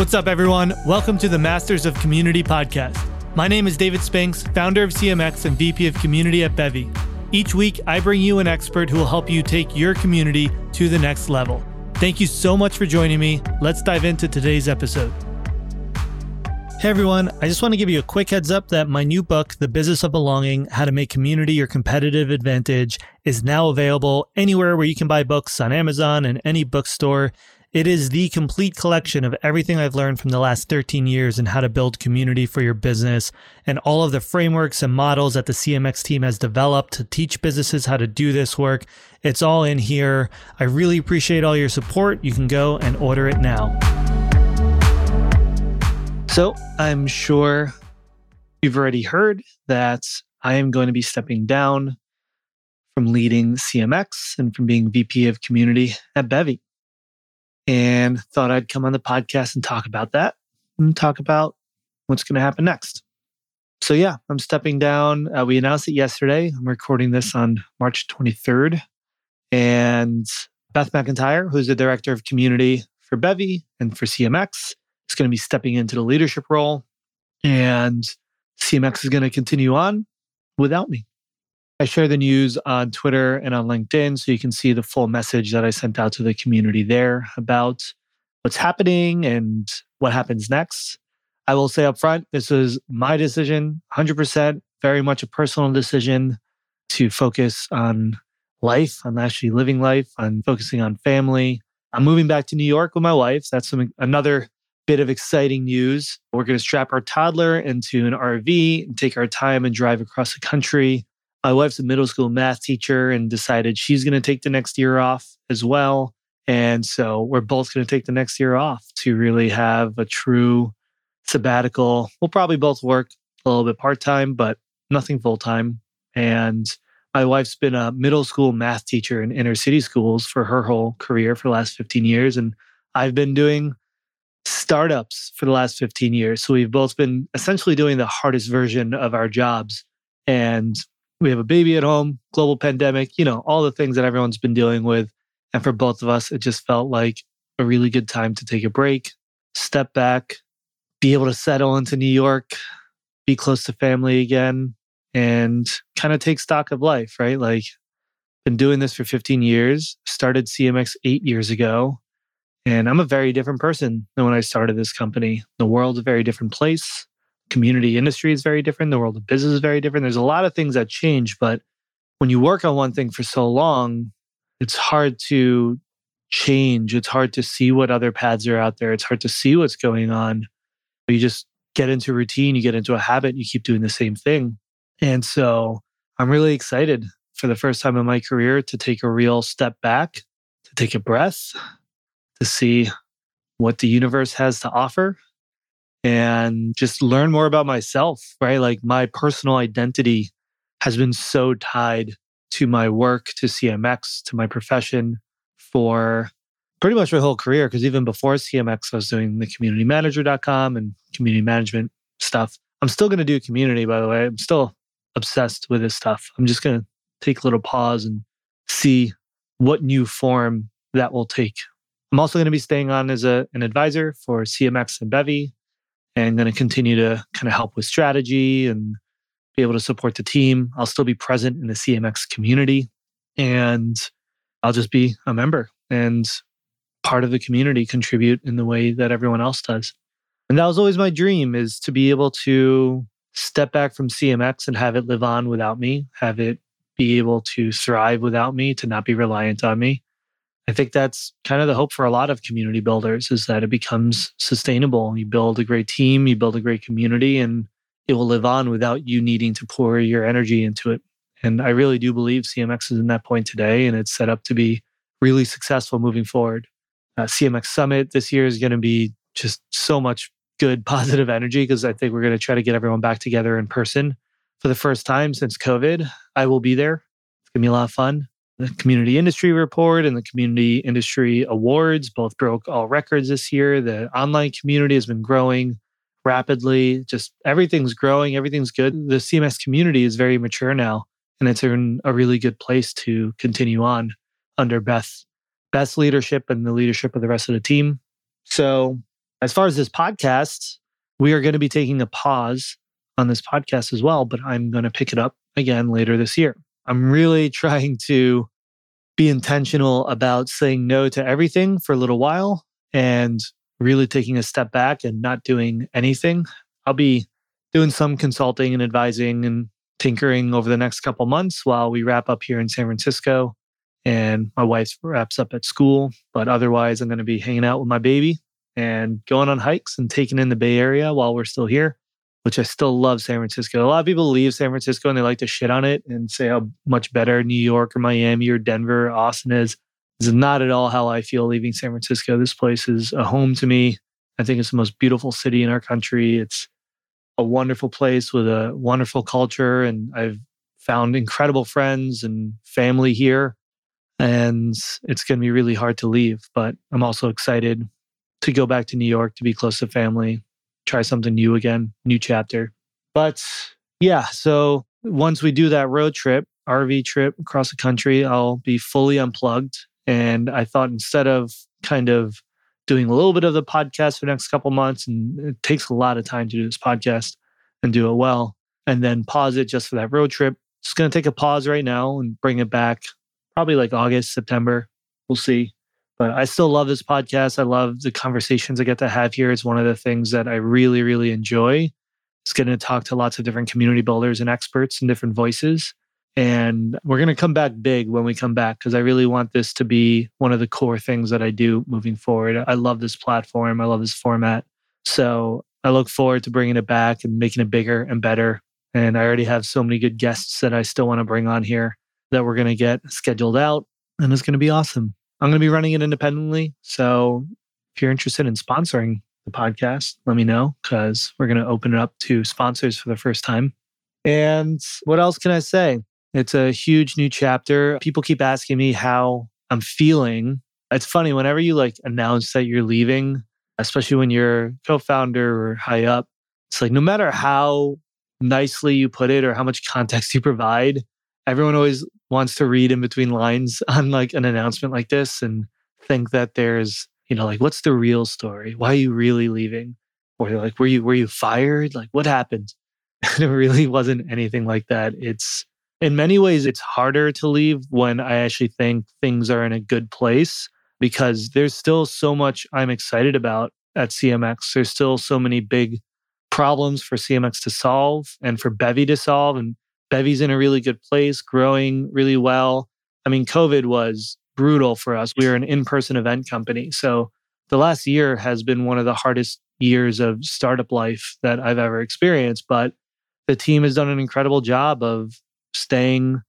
What's up, everyone? Welcome to the Masters of Community podcast. My name is David Spinks, founder of CMX and VP of Community at Bevy. Each week, I bring you an expert who will help you take your community to the next level. Thank you so much for joining me. Let's dive into today's episode. Hey everyone, I just want to give you a quick heads up that my new book, The Business of Belonging How to Make Community Your Competitive Advantage, is now available anywhere where you can buy books on Amazon and any bookstore. It is the complete collection of everything I've learned from the last 13 years and how to build community for your business and all of the frameworks and models that the CMX team has developed to teach businesses how to do this work. It's all in here. I really appreciate all your support. You can go and order it now. So, I'm sure you've already heard that I am going to be stepping down from leading CMX and from being VP of community at Bevy and thought I'd come on the podcast and talk about that and talk about what's going to happen next. So, yeah, I'm stepping down. Uh, we announced it yesterday. I'm recording this on March 23rd. And Beth McIntyre, who's the director of community for Bevy and for CMX, is going to be stepping into the leadership role. And CMX is going to continue on without me. I share the news on Twitter and on LinkedIn so you can see the full message that I sent out to the community there about what's happening and what happens next. I will say up front, this was my decision, 100%, very much a personal decision to focus on life, on actually living life, on focusing on family. I'm moving back to New York with my wife. That's some, another bit of exciting news. We're going to strap our toddler into an RV and take our time and drive across the country my wife's a middle school math teacher and decided she's going to take the next year off as well. And so we're both going to take the next year off to really have a true sabbatical. We'll probably both work a little bit part time, but nothing full time. And my wife's been a middle school math teacher in inner city schools for her whole career for the last 15 years. And I've been doing startups for the last 15 years. So we've both been essentially doing the hardest version of our jobs. And we have a baby at home, global pandemic, you know, all the things that everyone's been dealing with. And for both of us, it just felt like a really good time to take a break, step back, be able to settle into New York, be close to family again, and kind of take stock of life, right? Like, been doing this for 15 years, started CMX eight years ago. And I'm a very different person than when I started this company. The world's a very different place community industry is very different. The world of business is very different. There's a lot of things that change, but when you work on one thing for so long, it's hard to change. It's hard to see what other paths are out there. It's hard to see what's going on. You just get into routine, you get into a habit, you keep doing the same thing. And so I'm really excited for the first time in my career to take a real step back, to take a breath, to see what the universe has to offer and just learn more about myself, right? Like my personal identity has been so tied to my work, to CMX, to my profession for pretty much my whole career. Because even before CMX, I was doing the communitymanager.com and community management stuff. I'm still going to do community, by the way. I'm still obsessed with this stuff. I'm just going to take a little pause and see what new form that will take. I'm also going to be staying on as a, an advisor for CMX and Bevy and going to continue to kind of help with strategy and be able to support the team. I'll still be present in the CMX community and I'll just be a member and part of the community, contribute in the way that everyone else does. And that was always my dream is to be able to step back from CMX and have it live on without me, have it be able to thrive without me, to not be reliant on me. I think that's kind of the hope for a lot of community builders is that it becomes sustainable. You build a great team, you build a great community, and it will live on without you needing to pour your energy into it. And I really do believe CMX is in that point today, and it's set up to be really successful moving forward. Uh, CMX Summit this year is going to be just so much good, positive energy because I think we're going to try to get everyone back together in person for the first time since COVID. I will be there. It's going to be a lot of fun the Community Industry Report and the Community Industry Awards both broke all records this year. The online community has been growing rapidly. Just everything's growing, everything's good. The CMX community is very mature now, and it's in a really good place to continue on under Beth, Beth's leadership and the leadership of the rest of the team. So As far as this podcast, we are going to be taking a pause on this podcast as well, but I'm going to pick it up again later this year. I'm really trying to be intentional about saying no to everything for a little while and really taking a step back and not doing anything. I'll be doing some consulting and advising and tinkering over the next couple months while we wrap up here in San Francisco and my wife wraps up at school. But otherwise, I'm going to be hanging out with my baby and going on hikes and taking in the Bay Area while we're still here, which I still love San Francisco. A lot of people leave San Francisco and they like to shit on it and say how much better New York or Miami or Denver or Austin is. This is not at all how I feel leaving San Francisco. This place is a home to me. I think it's the most beautiful city in our country. It's a wonderful place with a wonderful culture, and I've found incredible friends and family here. And it's going to be really hard to leave, but I'm also excited to go back to New York to be close to family, try something new again, new chapter. But yeah, so once we do that road trip, RV trip across the country, I'll be fully unplugged. And I thought instead of kind of doing a little bit of the podcast for the next couple months, and it takes a lot of time to do this podcast and do it well, and then pause it just for that road trip. Just going to take a pause right now and bring it back probably like August, September. We'll see. But I still love this podcast. I love the conversations I get to have here. It's one of the things that I really, really enjoy. It's getting to talk to lots of different community builders and experts and different voices. And we're going to come back big when we come back because I really want this to be one of the core things that I do moving forward. I love this platform. I love this format. So I look forward to bringing it back and making it bigger and better. And I already have so many good guests that I still want to bring on here that we're going to get scheduled out. And it's going to be awesome. I'm going to be running it independently. So if you're interested in sponsoring the podcast, let me know because we're going to open it up to sponsors for the first time. And what else can I say? It's a huge new chapter. People keep asking me how I'm feeling. It's funny whenever you like announce that you're leaving, especially when you're co-founder or high up, it's like no matter how nicely you put it or how much context you provide, everyone always wants to read in between lines on like an announcement like this and think that there's, you know, like what's the real story? Why are you really leaving? Or they're like, were you were you fired? Like what happened? And it really wasn't anything like that. It's in many ways it's harder to leave when I actually think things are in a good place because there's still so much I'm excited about at CMX. There's still so many big problems for CMX to solve and for Bevy to solve. And Bevy's in a really good place, growing really well. I mean, COVID was brutal for us. We are an in person event company. So the last year has been one of the hardest years of startup life that I've ever experienced. But the team has done an incredible job of staying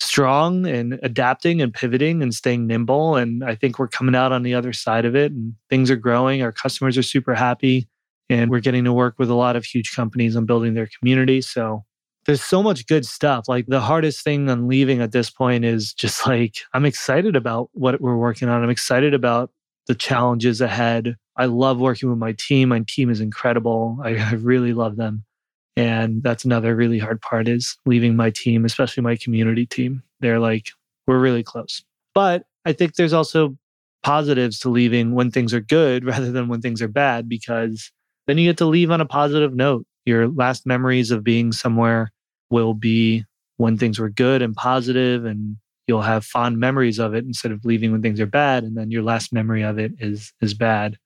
strong and adapting and pivoting and staying nimble. And I think we're coming out on the other side of it and things are growing. Our customers are super happy and we're getting to work with a lot of huge companies on building their community. So there's so much good stuff. Like the hardest thing on leaving at this point is just like, I'm excited about what we're working on. I'm excited about the challenges ahead. I love working with my team. My team is incredible. I, I really love them. And that's another really hard part is leaving my team, especially my community team. They're like, we're really close. But I think there's also positives to leaving when things are good rather than when things are bad, because then you get to leave on a positive note your last memories of being somewhere will be when things were good and positive and you'll have fond memories of it instead of leaving when things are bad and then your last memory of it is is bad.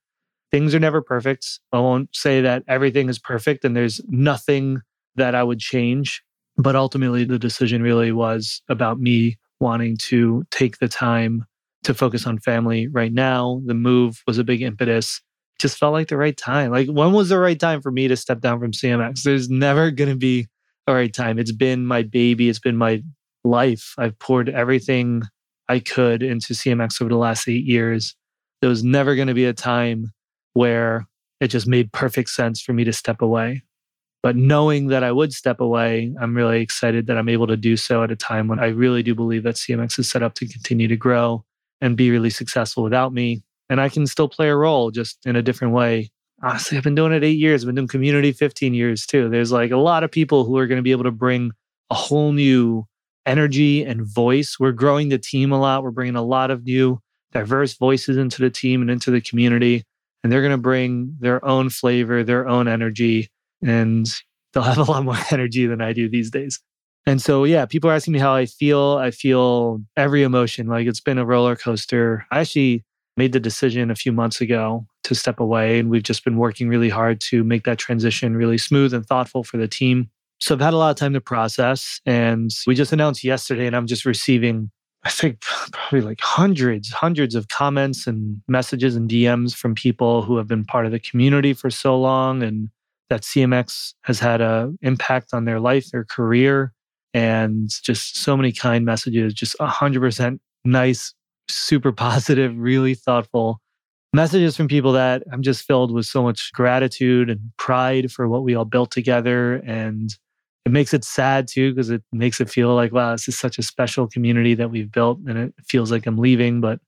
Things are never perfect. I won't say that everything is perfect and there's nothing that i would change but ultimately the decision really was about me wanting to take the time to focus on family right now. The move was a big impetus just felt like the right time. Like, when was the right time for me to step down from CMX? There's never going to be a right time. It's been my baby, it's been my life. I've poured everything I could into CMX over the last eight years. There was never going to be a time where it just made perfect sense for me to step away. But knowing that I would step away, I'm really excited that I'm able to do so at a time when I really do believe that CMX is set up to continue to grow and be really successful without me and I can still play a role just in a different way. Honestly, I've been doing it eight years. I've been doing community 15 years too. There's like a lot of people who are going to be able to bring a whole new energy and voice. We're growing the team a lot. We're bringing a lot of new diverse voices into the team and into the community. and they're going to bring their own flavor, their own energy, and they'll have a lot more energy than I do these days. And so, yeah, people are asking me how I feel. I feel every emotion. Like it's been a roller coaster. I actually made the decision a few months ago to step away, and we've just been working really hard to make that transition really smooth and thoughtful for the team. So I've had a lot of time to process, and we just announced yesterday, and I'm just receiving, I think, probably like hundreds, hundreds of comments and messages and DMs from people who have been part of the community for so long, and that CMX has had an impact on their life, their career and just so many kind messages, just 100% nice, super positive, really thoughtful messages from people that I'm just filled with so much gratitude and pride for what we all built together. And it makes it sad too, because it makes it feel like, wow, this is such a special community that we've built. And it feels like I'm leaving. But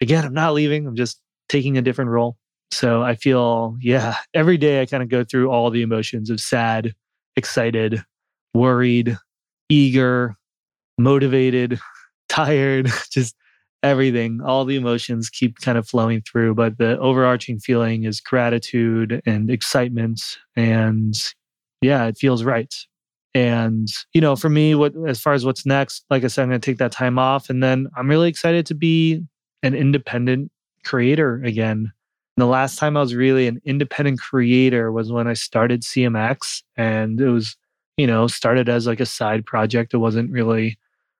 again, I'm not leaving, I'm just taking a different role. So I feel, yeah, every day I kind of go through all the emotions of sad, excited, worried, eager, motivated, tired, just everything. All the emotions keep kind of flowing through, but the overarching feeling is gratitude and excitement. And yeah, it feels right. And, you know, for me, what as far as what's next, like I said, I'm going to take that time off. And then I'm really excited to be an independent creator again. And the last time I was really an independent creator was when I started CMX. And it was you know, started as like a side project. It wasn't really,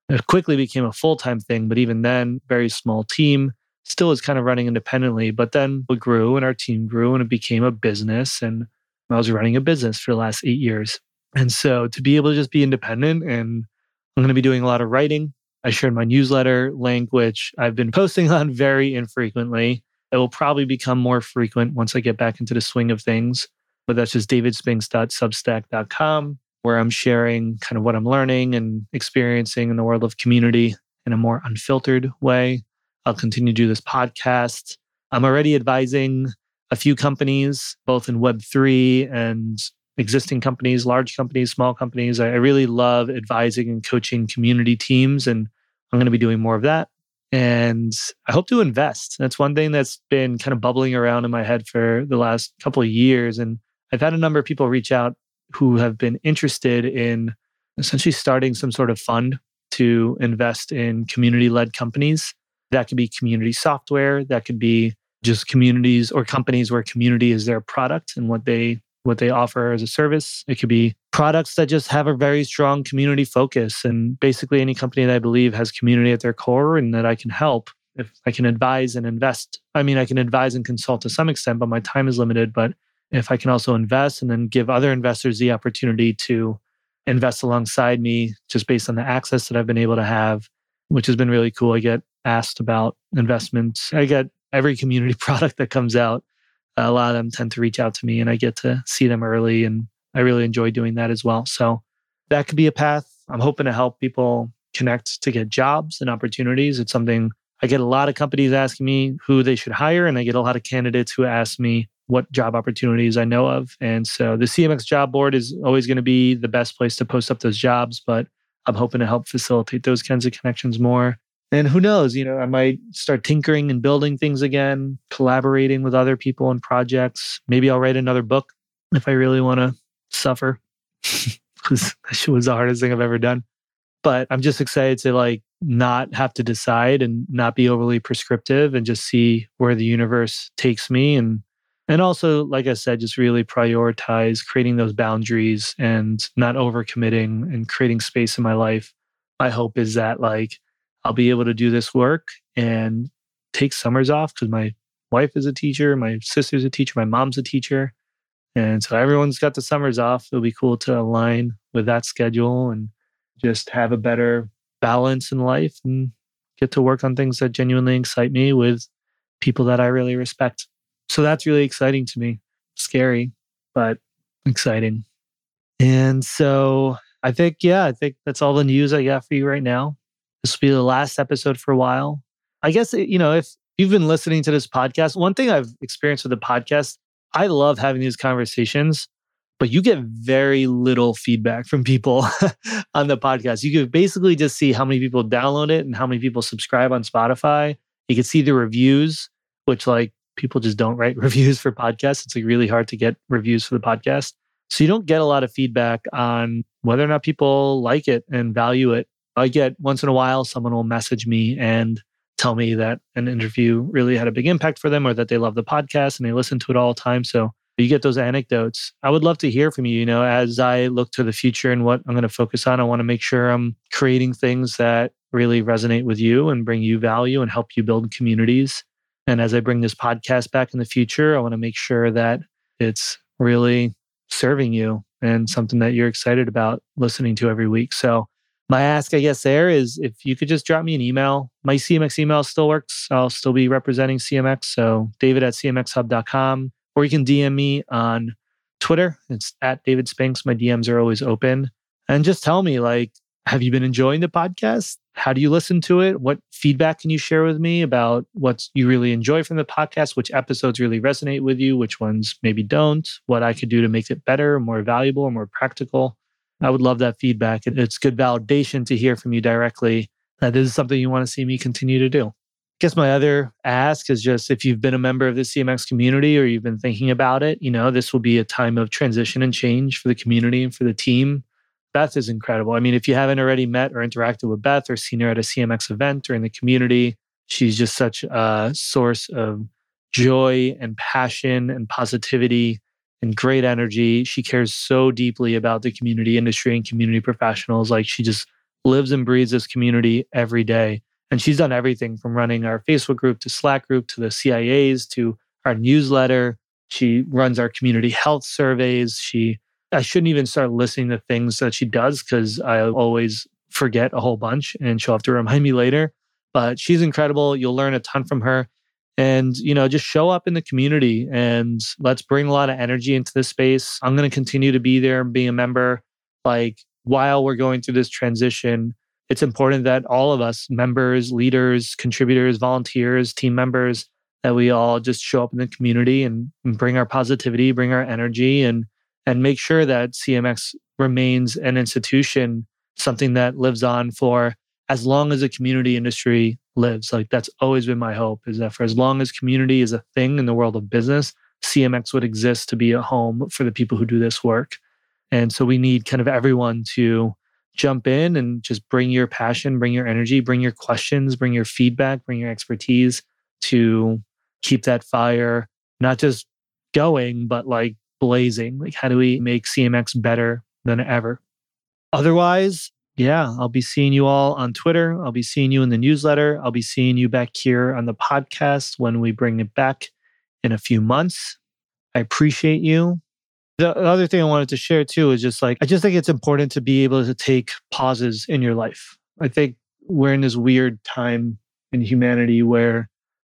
it quickly became a full time thing. But even then, very small team, still was kind of running independently. But then it grew and our team grew and it became a business. And I was running a business for the last eight years. And so to be able to just be independent and I'm going to be doing a lot of writing. I shared my newsletter link, which I've been posting on very infrequently. It will probably become more frequent once I get back into the swing of things. But that's just davidspinks.substack.com where I'm sharing kind of what I'm learning and experiencing in the world of community in a more unfiltered way. I'll continue to do this podcast. I'm already advising a few companies, both in Web3 and existing companies, large companies, small companies. I really love advising and coaching community teams, and I'm going to be doing more of that. And I hope to invest. That's one thing that's been kind of bubbling around in my head for the last couple of years. And I've had a number of people reach out who have been interested in essentially starting some sort of fund to invest in community led companies. That could be community software, that could be just communities or companies where community is their product and what they what they offer as a service. It could be products that just have a very strong community focus and basically any company that I believe has community at their core and that I can help if I can advise and invest. I mean, I can advise and consult to some extent, but my time is limited, but if I can also invest and then give other investors the opportunity to invest alongside me just based on the access that I've been able to have, which has been really cool. I get asked about investments. I get every community product that comes out. A lot of them tend to reach out to me and I get to see them early. And I really enjoy doing that as well. So that could be a path. I'm hoping to help people connect to get jobs and opportunities. It's something I get a lot of companies asking me who they should hire, and I get a lot of candidates who ask me what job opportunities I know of. And so the CMX job board is always going to be the best place to post up those jobs, but I'm hoping to help facilitate those kinds of connections more. And who knows, you know, I might start tinkering and building things again, collaborating with other people and projects. Maybe I'll write another book if I really want to suffer, because that was the hardest thing I've ever done. But I'm just excited to like not have to decide and not be overly prescriptive and just see where the universe takes me and and also, like I said, just really prioritize creating those boundaries and not overcommitting and creating space in my life. My hope is that like I'll be able to do this work and take summers off because my wife is a teacher, my sister's a teacher, my mom's a teacher. And so everyone's got the summers off. It'll be cool to align with that schedule and just have a better balance in life and get to work on things that genuinely excite me with people that I really respect. So that's really exciting to me. Scary, but exciting. And so I think, yeah, I think that's all the news I got for you right now. This will be the last episode for a while. I guess, eh, you know, if you've been listening to this podcast, one thing I've experienced with the podcast, I love having these conversations, but you get very little feedback from people on the podcast. You can basically just see how many people download it and how many people subscribe on Spotify. You can see the reviews, which like people just don't write reviews for podcasts. It's like really hard to get reviews for the podcast. So you don't get a lot of feedback on whether or not people like it and value it. I get once in a while, someone will message me and tell me that an interview really had a big impact for them or that they love the podcast and they listen to it all the time. So you get those anecdotes. I would love to hear from you. You know, as I look to the future and what I'm going to focus on, I want to make sure I'm creating things that really resonate with you and bring you value and help you build communities. And as I bring this podcast back in the future, I want to make sure that it's really serving you and something that you're excited about listening to every week. So, my ask, I guess, there is if you could just drop me an email. My CMX email still works. I'll still be representing CMX. So, david at cmxhub.com, or you can DM me on Twitter. It's at David Spinks. My DMs are always open. And just tell me, like, have you been enjoying the podcast? How do you listen to it? What feedback can you share with me about what you really enjoy from the podcast? Which episodes really resonate with you? Which ones maybe don't? What I could do to make it better, more valuable, more practical? I would love that feedback. It's good validation to hear from you directly that this is something you want to see me continue to do. I guess my other ask is just if you've been a member of the CMX community or you've been thinking about it, you know, this will be a time of transition and change for the community and for the team. Beth is incredible. I mean, if you haven't already met or interacted with Beth or seen her at a CMX event or in the community, she's just such a source of joy and passion and positivity and great energy. She cares so deeply about the community industry and community professionals. Like she just lives and breathes this community every day. And she's done everything from running our Facebook group to Slack group to the CIAs to our newsletter. She runs our community health surveys. She I shouldn't even start listening to things that she does because I always forget a whole bunch and she'll have to remind me later. But she's incredible. You'll learn a ton from her. And, you know, just show up in the community and let's bring a lot of energy into this space. I'm going to continue to be there and be a member. Like while we're going through this transition, it's important that all of us, members, leaders, contributors, volunteers, team members, that we all just show up in the community and, and bring our positivity, bring our energy, and and make sure that CMX remains an institution, something that lives on for as long as the community industry lives. Like that's always been my hope is that for as long as community is a thing in the world of business, CMX would exist to be a home for the people who do this work. And so we need kind of everyone to jump in and just bring your passion, bring your energy, bring your questions, bring your feedback, bring your expertise to keep that fire not just going, but like blazing. Like, how do we make CMX better than ever? Otherwise, yeah, I'll be seeing you all on Twitter. I'll be seeing you in the newsletter. I'll be seeing you back here on the podcast when we bring it back in a few months. I appreciate you. The other thing I wanted to share too is just like, I just think it's important to be able to take pauses in your life. I think we're in this weird time in humanity where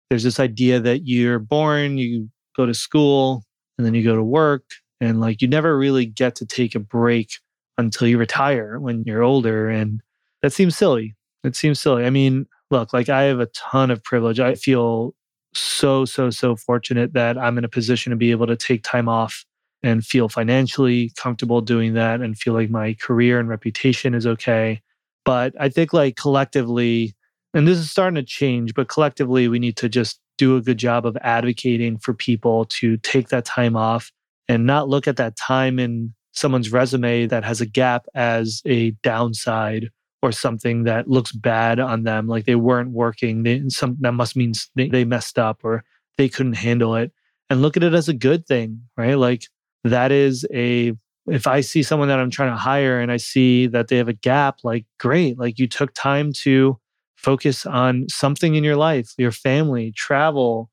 there's this idea that you're born, you go to school, and then you go to work and like you never really get to take a break until you retire when you're older and that seems silly. It seems silly. I mean look like i have a ton of privilege. I feel so so so fortunate that i'm in a position to be able to take time off and feel financially comfortable doing that and feel like my career and reputation is okay. But i think like collectively and this is starting to change but collectively we need to just do a good job of advocating for people to take that time off and not look at that time in someone's resume that has a gap as a downside or something that looks bad on them like they weren't working they, some that must mean they, they messed up or they couldn't handle it and look at it as a good thing right? Like that is a if i see someone that i'm trying to hire and i see that they have a gap like great like you took time to focus on something in your life, your family, travel,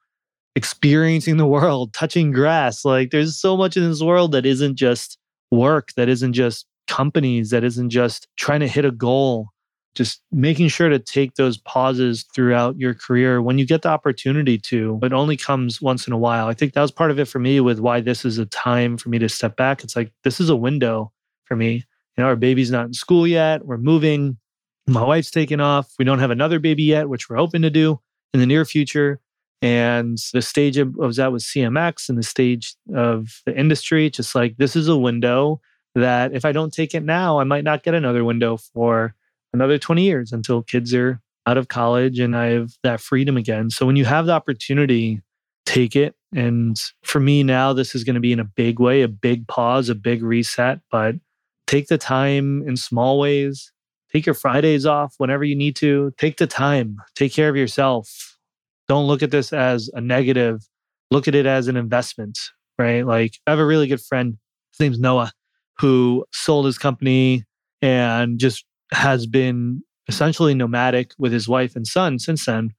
experiencing the world, touching grass. Like there's so much in this world that isn't just work, that isn't just companies, that isn't just trying to hit a goal. Just making sure to take those pauses throughout your career when you get the opportunity to. It only comes once in a while. I think that was part of it for me with why this is a time for me to step back. It's like, this is a window for me. You know, our baby's not in school yet. We're moving my wife's taken off. We don't have another baby yet, which we're hoping to do in the near future. And the stage of, of that with CMX and the stage of the industry, just like this is a window that if I don't take it now, I might not get another window for another 20 years until kids are out of college and I have that freedom again. So when you have the opportunity, take it. And for me now, this is going to be in a big way, a big pause, a big reset, but take the time in small ways. Take your Fridays off whenever you need to. Take the time, take care of yourself. Don't look at this as a negative. Look at it as an investment, right? Like, I have a really good friend. His name's Noah, who sold his company and just has been essentially nomadic with his wife and son since then.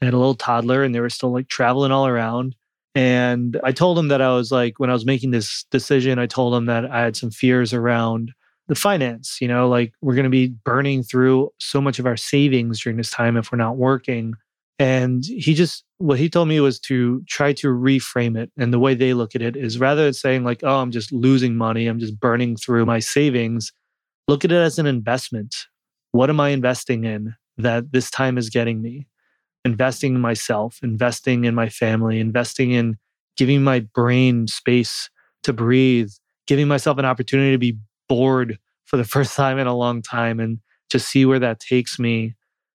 They had a little toddler and they were still like traveling all around. And I told him that I was like, when I was making this decision, I told him that I had some fears around the finance. You know, like we're going to be burning through so much of our savings during this time if we're not working. And he just, what he told me was to try to reframe it. And the way they look at it is rather than saying, like, oh, I'm just losing money, I'm just burning through my savings, look at it as an investment. What am I investing in that this time is getting me? Investing in myself, investing in my family, investing in giving my brain space to breathe, giving myself an opportunity to be bored for the first time in a long time and just see where that takes me.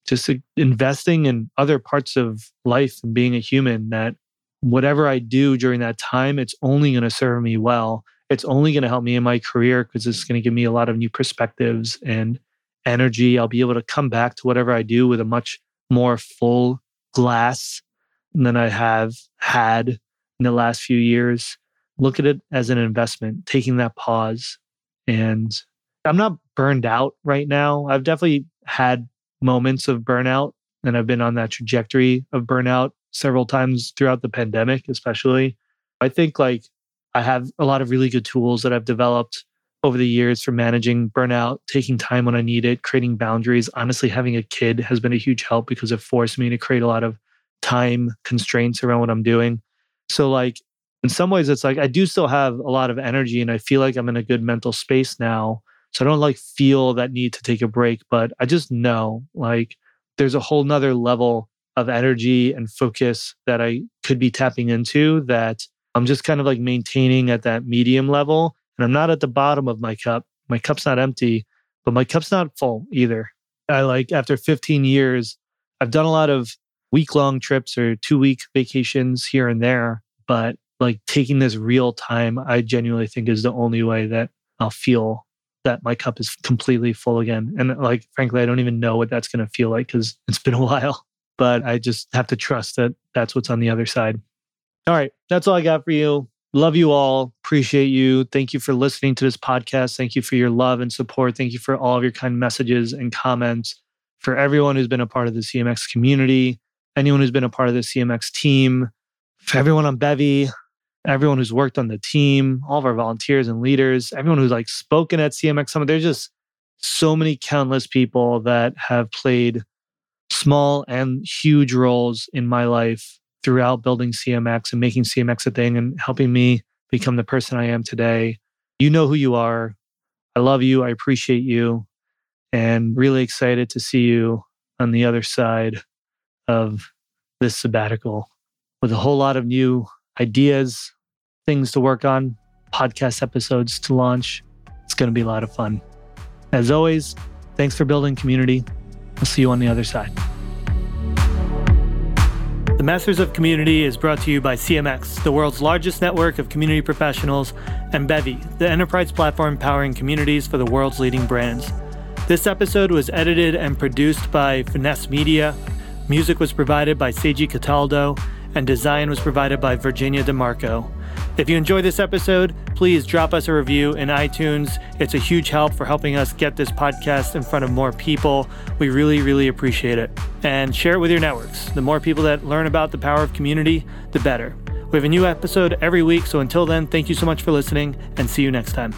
Just investing in other parts of life and being a human that whatever I do during that time, it's only going to serve me well. It's only going to help me in my career because it's going to give me a lot of new perspectives and energy. I'll be able to come back to whatever I do with a much more full glass than I have had in the last few years. Look at it as an investment, taking that pause and I'm not burned out right now. I've definitely had moments of burnout and I've been on that trajectory of burnout several times throughout the pandemic, especially. I think like I have a lot of really good tools that I've developed over the years for managing burnout, taking time when I need it, creating boundaries. Honestly, having a kid has been a huge help because it forced me to create a lot of time constraints around what I'm doing. So, like, in some ways it's like I do still have a lot of energy and I feel like I'm in a good mental space now. So I don't like feel that need to take a break, but I just know like there's a whole nother level of energy and focus that I could be tapping into that I'm just kind of like maintaining at that medium level. And I'm not at the bottom of my cup. My cup's not empty, but my cup's not full either. I like after 15 years, I've done a lot of week long trips or two week vacations here and there, but like taking this real time, I genuinely think is the only way that I'll feel that my cup is completely full again. And like, frankly, I don't even know what that's going to feel like because it's been a while, but I just have to trust that that's what's on the other side. All right. That's all I got for you. Love you all. Appreciate you. Thank you for listening to this podcast. Thank you for your love and support. Thank you for all of your kind messages and comments. For everyone who's been a part of the CMX community, anyone who's been a part of the CMX team, for everyone on Bevy, everyone who's worked on the team, all of our volunteers and leaders, everyone who's like spoken at CMX Summit. There's just so many countless people that have played small and huge roles in my life throughout building CMX and making CMX a thing and helping me become the person I am today. You know who you are. I love you. I appreciate you. And really excited to see you on the other side of this sabbatical with a whole lot of new ideas, things to work on, podcast episodes to launch. It's going to be a lot of fun. As always, thanks for building community. I'll see you on the other side. The Masters of Community is brought to you by CMX, the world's largest network of community professionals, and Bevy, the enterprise platform powering communities for the world's leading brands. This episode was edited and produced by Finesse Media. Music was provided by Seiji Cataldo and design was provided by Virginia DeMarco. If you enjoy this episode, please drop us a review in iTunes. It's a huge help for helping us get this podcast in front of more people. We really, really appreciate it. And share it with your networks. The more people that learn about the power of community, the better. We have a new episode every week, so until then, thank you so much for listening and see you next time.